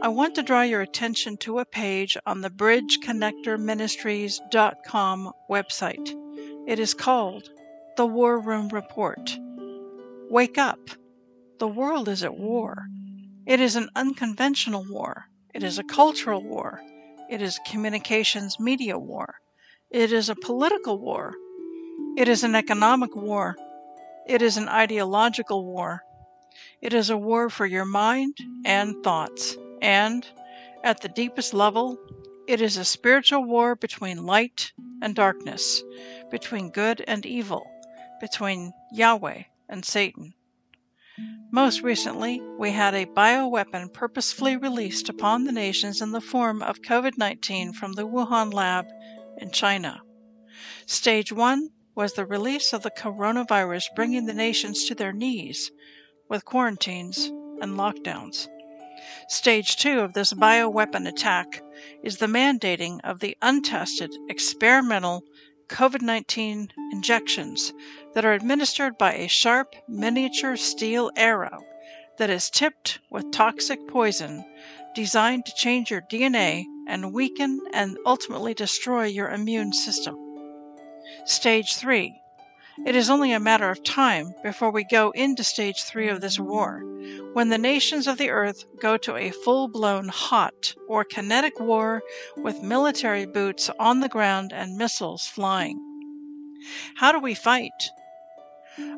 I want to draw your attention to a page on the BridgeConnectorMinistries.com website. It is called The War Room Report. Wake up! The world is at war. It is an unconventional war. It is a cultural war. It is a communications media war. It is a political war. It is an economic war. It is an ideological war. It is a war for your mind and thoughts. And, at the deepest level, it is a spiritual war between light and darkness, between good and evil, between Yahweh and Satan. Most recently, we had a bioweapon purposefully released upon the nations in the form of COVID 19 from the Wuhan lab in China. Stage one was the release of the coronavirus, bringing the nations to their knees with quarantines and lockdowns. Stage two of this bioweapon attack is the mandating of the untested experimental COVID 19 injections that are administered by a sharp miniature steel arrow that is tipped with toxic poison designed to change your DNA and weaken and ultimately destroy your immune system. Stage 3 it is only a matter of time before we go into stage three of this war, when the nations of the earth go to a full blown hot or kinetic war with military boots on the ground and missiles flying. How do we fight?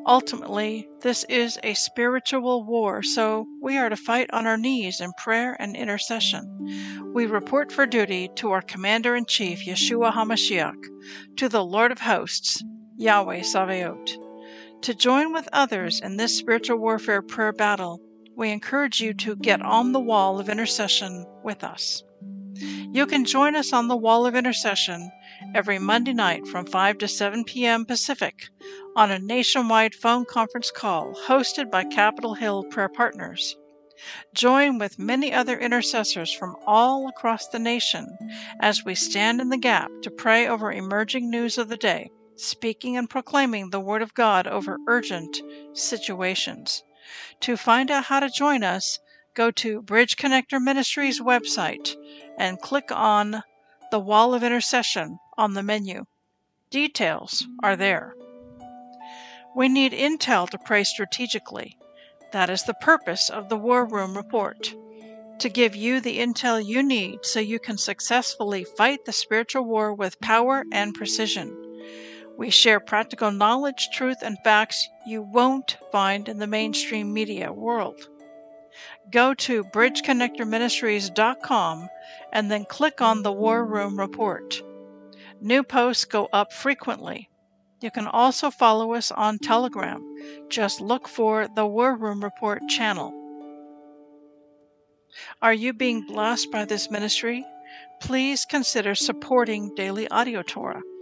Ultimately, this is a spiritual war, so we are to fight on our knees in prayer and intercession. We report for duty to our Commander in Chief, Yeshua HaMashiach, to the Lord of Hosts, Yahweh Sabaoth. To join with others in this spiritual warfare prayer battle, we encourage you to get on the wall of intercession with us. You can join us on the wall of intercession every Monday night from 5 to 7 p.m. Pacific on a nationwide phone conference call hosted by Capitol Hill Prayer Partners. Join with many other intercessors from all across the nation as we stand in the gap to pray over emerging news of the day speaking and proclaiming the Word of God over urgent situations. To find out how to join us, go to Bridge Connector Ministries website and click on the Wall of Intercession on the menu. Details are there. We need intel to pray strategically. That is the purpose of the War Room Report to give you the intel you need so you can successfully fight the spiritual war with power and precision. We share practical knowledge, truth, and facts you won't find in the mainstream media world. Go to bridgeconnectorministries.com and then click on the War Room Report. New posts go up frequently. You can also follow us on Telegram. Just look for the War Room Report channel. Are you being blessed by this ministry? Please consider supporting Daily Audio Torah.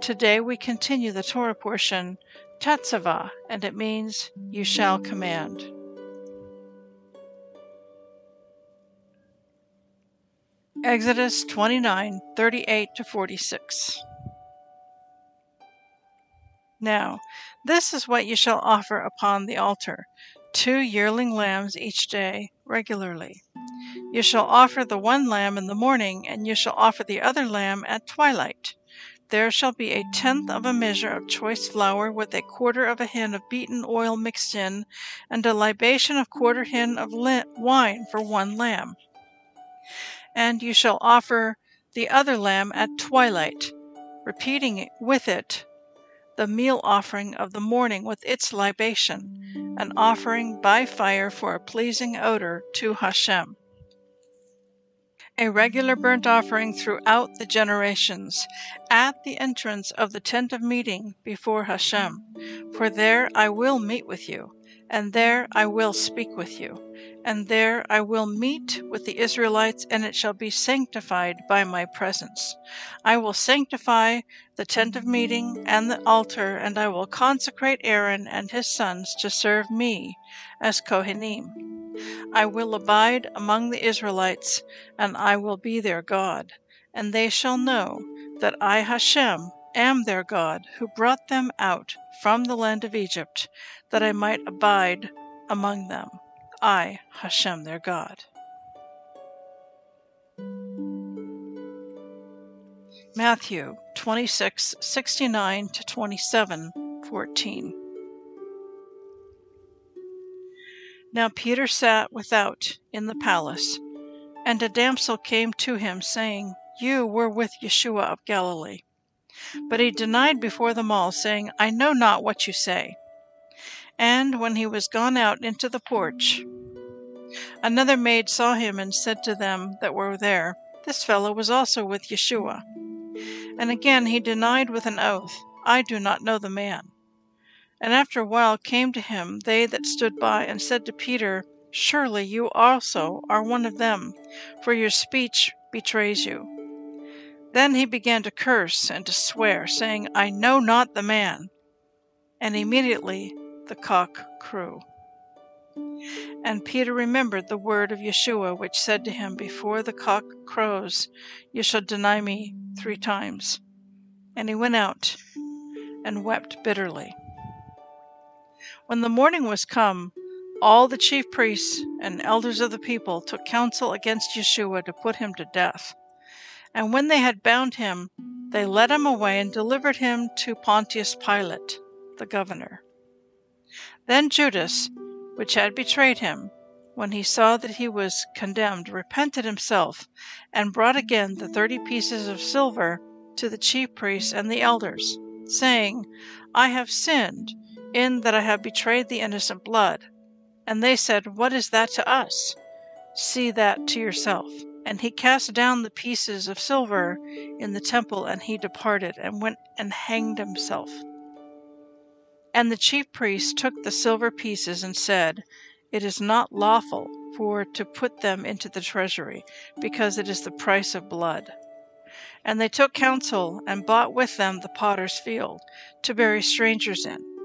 Today we continue the Torah portion, Tetzaveh, and it means you shall command. Exodus 29 38 to 46. Now, this is what you shall offer upon the altar two yearling lambs each day regularly. You shall offer the one lamb in the morning, and you shall offer the other lamb at twilight. There shall be a tenth of a measure of choice flour with a quarter of a hin of beaten oil mixed in, and a libation of quarter hin of wine for one lamb. And you shall offer the other lamb at twilight, repeating with it the meal offering of the morning with its libation, an offering by fire for a pleasing odor to Hashem. A regular burnt offering throughout the generations, at the entrance of the tent of meeting before Hashem. For there I will meet with you, and there I will speak with you, and there I will meet with the Israelites, and it shall be sanctified by my presence. I will sanctify the tent of meeting and the altar, and I will consecrate Aaron and his sons to serve me as Kohanim. I will abide among the Israelites, and I will be their God, and they shall know that I, Hashem, am their God, who brought them out from the land of Egypt, that I might abide among them. I, Hashem, their God. Matthew 26, 69 to 27, 14. Now Peter sat without in the palace, and a damsel came to him, saying, You were with Yeshua of Galilee. But he denied before them all, saying, I know not what you say. And when he was gone out into the porch, another maid saw him and said to them that were there, This fellow was also with Yeshua. And again he denied with an oath, I do not know the man. And after a while came to him they that stood by, and said to Peter, Surely you also are one of them, for your speech betrays you. Then he began to curse and to swear, saying, I know not the man. And immediately the cock crew. And Peter remembered the word of Yeshua, which said to him, Before the cock crows, you shall deny me three times. And he went out and wept bitterly. When the morning was come, all the chief priests and elders of the people took counsel against Yeshua to put him to death. And when they had bound him, they led him away and delivered him to Pontius Pilate, the governor. Then Judas, which had betrayed him, when he saw that he was condemned, repented himself, and brought again the thirty pieces of silver to the chief priests and the elders, saying, I have sinned in that I have betrayed the innocent blood. And they said, What is that to us? See that to yourself. And he cast down the pieces of silver in the temple, and he departed, and went and hanged himself. And the chief priests took the silver pieces and said, It is not lawful for to put them into the treasury, because it is the price of blood. And they took counsel and bought with them the potter's field, to bury strangers in.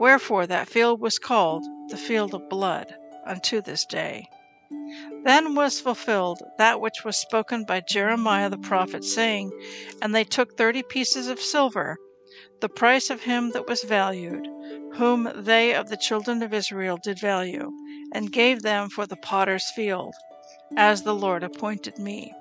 Wherefore that field was called the field of blood unto this day. Then was fulfilled that which was spoken by Jeremiah the prophet, saying, And they took thirty pieces of silver, the price of him that was valued, whom they of the children of Israel did value, and gave them for the potter's field, as the Lord appointed me.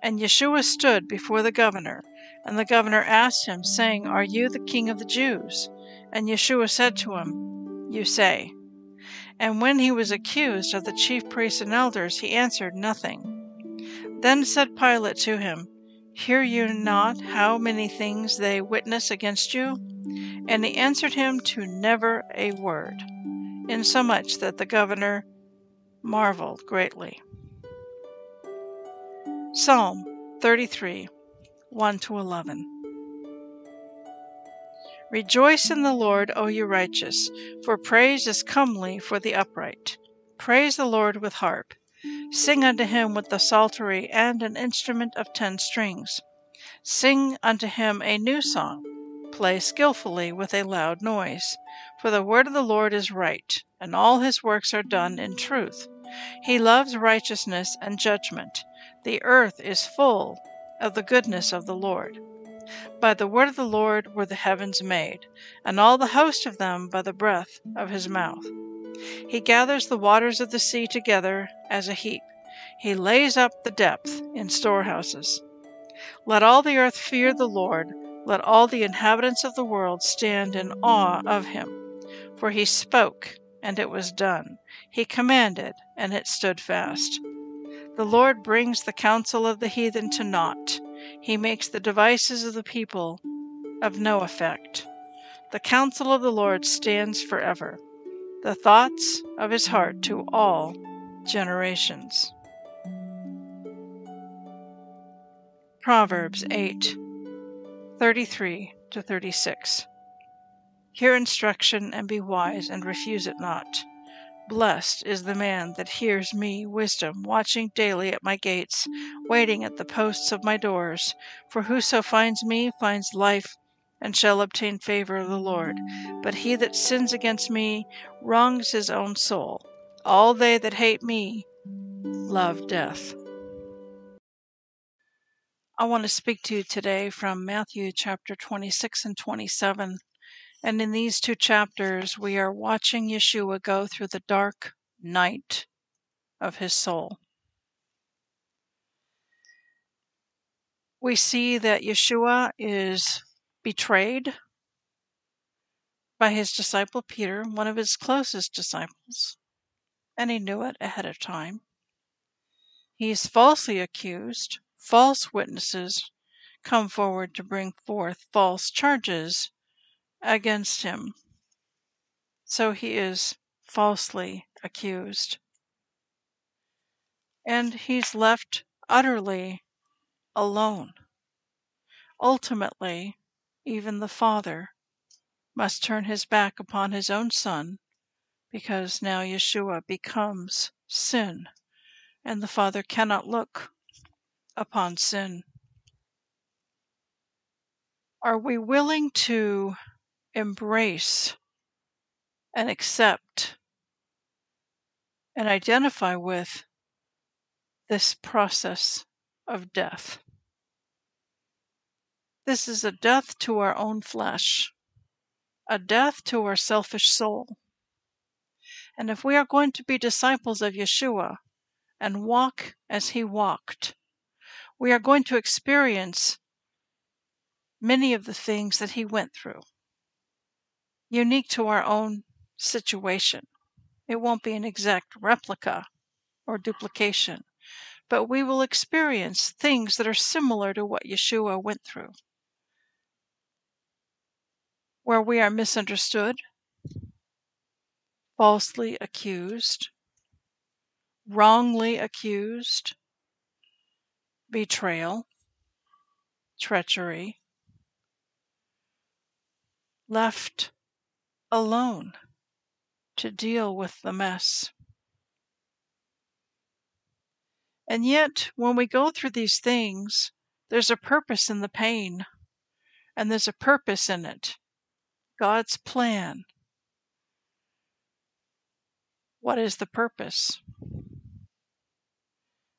And Yeshua stood before the governor, and the governor asked him, saying, Are you the king of the Jews? And Yeshua said to him, You say. And when he was accused of the chief priests and elders, he answered nothing. Then said Pilate to him, Hear you not how many things they witness against you? And he answered him to never a word, insomuch that the governor marveled greatly. Psalm 33 1 to 11. Rejoice in the Lord, O you righteous, for praise is comely for the upright. Praise the Lord with harp. Sing unto him with the psaltery and an instrument of ten strings. Sing unto him a new song. Play skilfully with a loud noise. For the word of the Lord is right, and all his works are done in truth. He loves righteousness and judgment. The earth is full of the goodness of the Lord. By the word of the Lord were the heavens made, and all the host of them by the breath of his mouth. He gathers the waters of the sea together as a heap. He lays up the depth in storehouses. Let all the earth fear the Lord. Let all the inhabitants of the world stand in awe of him. For he spoke, and it was done. He commanded, and it stood fast. The Lord brings the counsel of the heathen to naught. He makes the devices of the people of no effect. The counsel of the Lord stands forever, the thoughts of his heart to all generations. Proverbs 8 33 to 36. Hear instruction and be wise, and refuse it not. Blessed is the man that hears me, wisdom, watching daily at my gates, waiting at the posts of my doors. For whoso finds me finds life and shall obtain favor of the Lord. But he that sins against me wrongs his own soul. All they that hate me love death. I want to speak to you today from Matthew chapter 26 and 27. And in these two chapters, we are watching Yeshua go through the dark night of his soul. We see that Yeshua is betrayed by his disciple Peter, one of his closest disciples, and he knew it ahead of time. He is falsely accused, false witnesses come forward to bring forth false charges against him. So he is falsely accused. And he's left utterly alone. Ultimately, even the Father must turn his back upon his own Son because now Yeshua becomes sin, and the Father cannot look upon sin. Are we willing to embrace and accept and identify with this process of death. This is a death to our own flesh, a death to our selfish soul. And if we are going to be disciples of Yeshua and walk as he walked, we are going to experience many of the things that he went through unique to our own situation. It won't be an exact replica or duplication, but we will experience things that are similar to what Yeshua went through. Where we are misunderstood, falsely accused, wrongly accused, betrayal, treachery, left alone to deal with the mess. And yet, when we go through these things, there's a purpose in the pain, and there's a purpose in it God's plan. What is the purpose?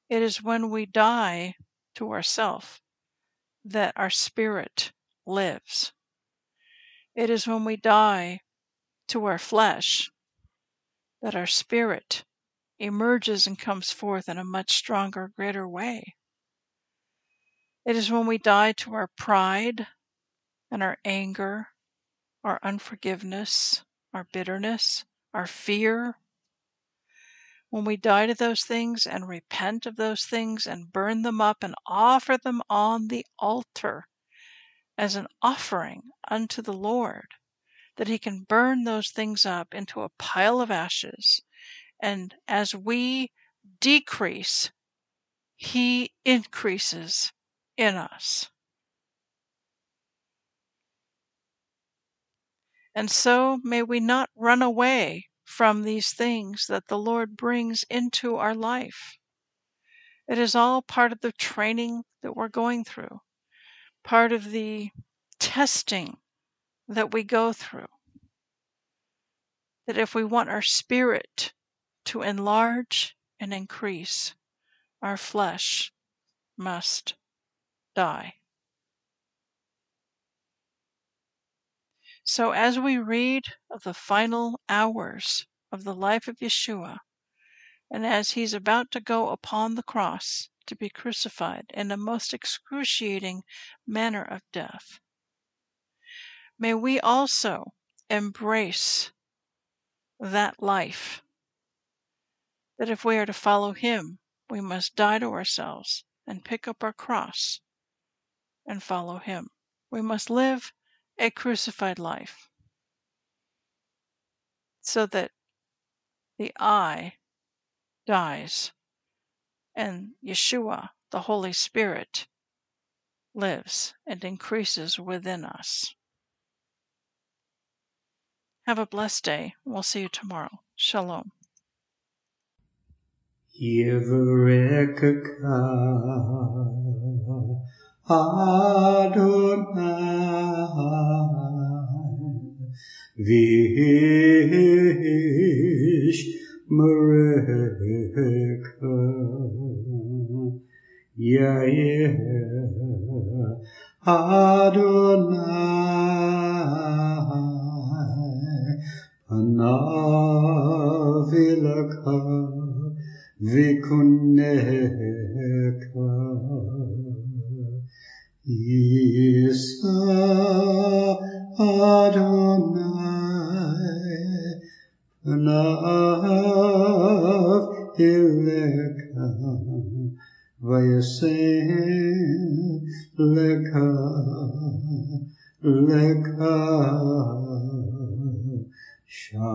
It is when we die to ourself that our spirit lives. It is when we die to our flesh that our spirit emerges and comes forth in a much stronger, greater way. It is when we die to our pride and our anger, our unforgiveness, our bitterness, our fear. When we die to those things and repent of those things and burn them up and offer them on the altar as an offering unto the Lord, that He can burn those things up into a pile of ashes. And as we decrease, He increases in us. And so may we not run away from these things that the Lord brings into our life. It is all part of the training that we're going through, part of the testing that we go through. That if we want our spirit to enlarge and increase, our flesh must die. So as we read of the final hours of the life of Yeshua, and as he's about to go upon the cross to be crucified in a most excruciating manner of death, may we also embrace that life. That if we are to follow him, we must die to ourselves and pick up our cross and follow him. We must live a crucified life so that the I dies and Yeshua, the Holy Spirit, lives and increases within us. Have a blessed day. We'll see you tomorrow. Shalom. Vish Mareka Yair Adonai Panavilaka Vikuneka Isa Adonai Panav Ileka Vayasem Leka Leka Shalom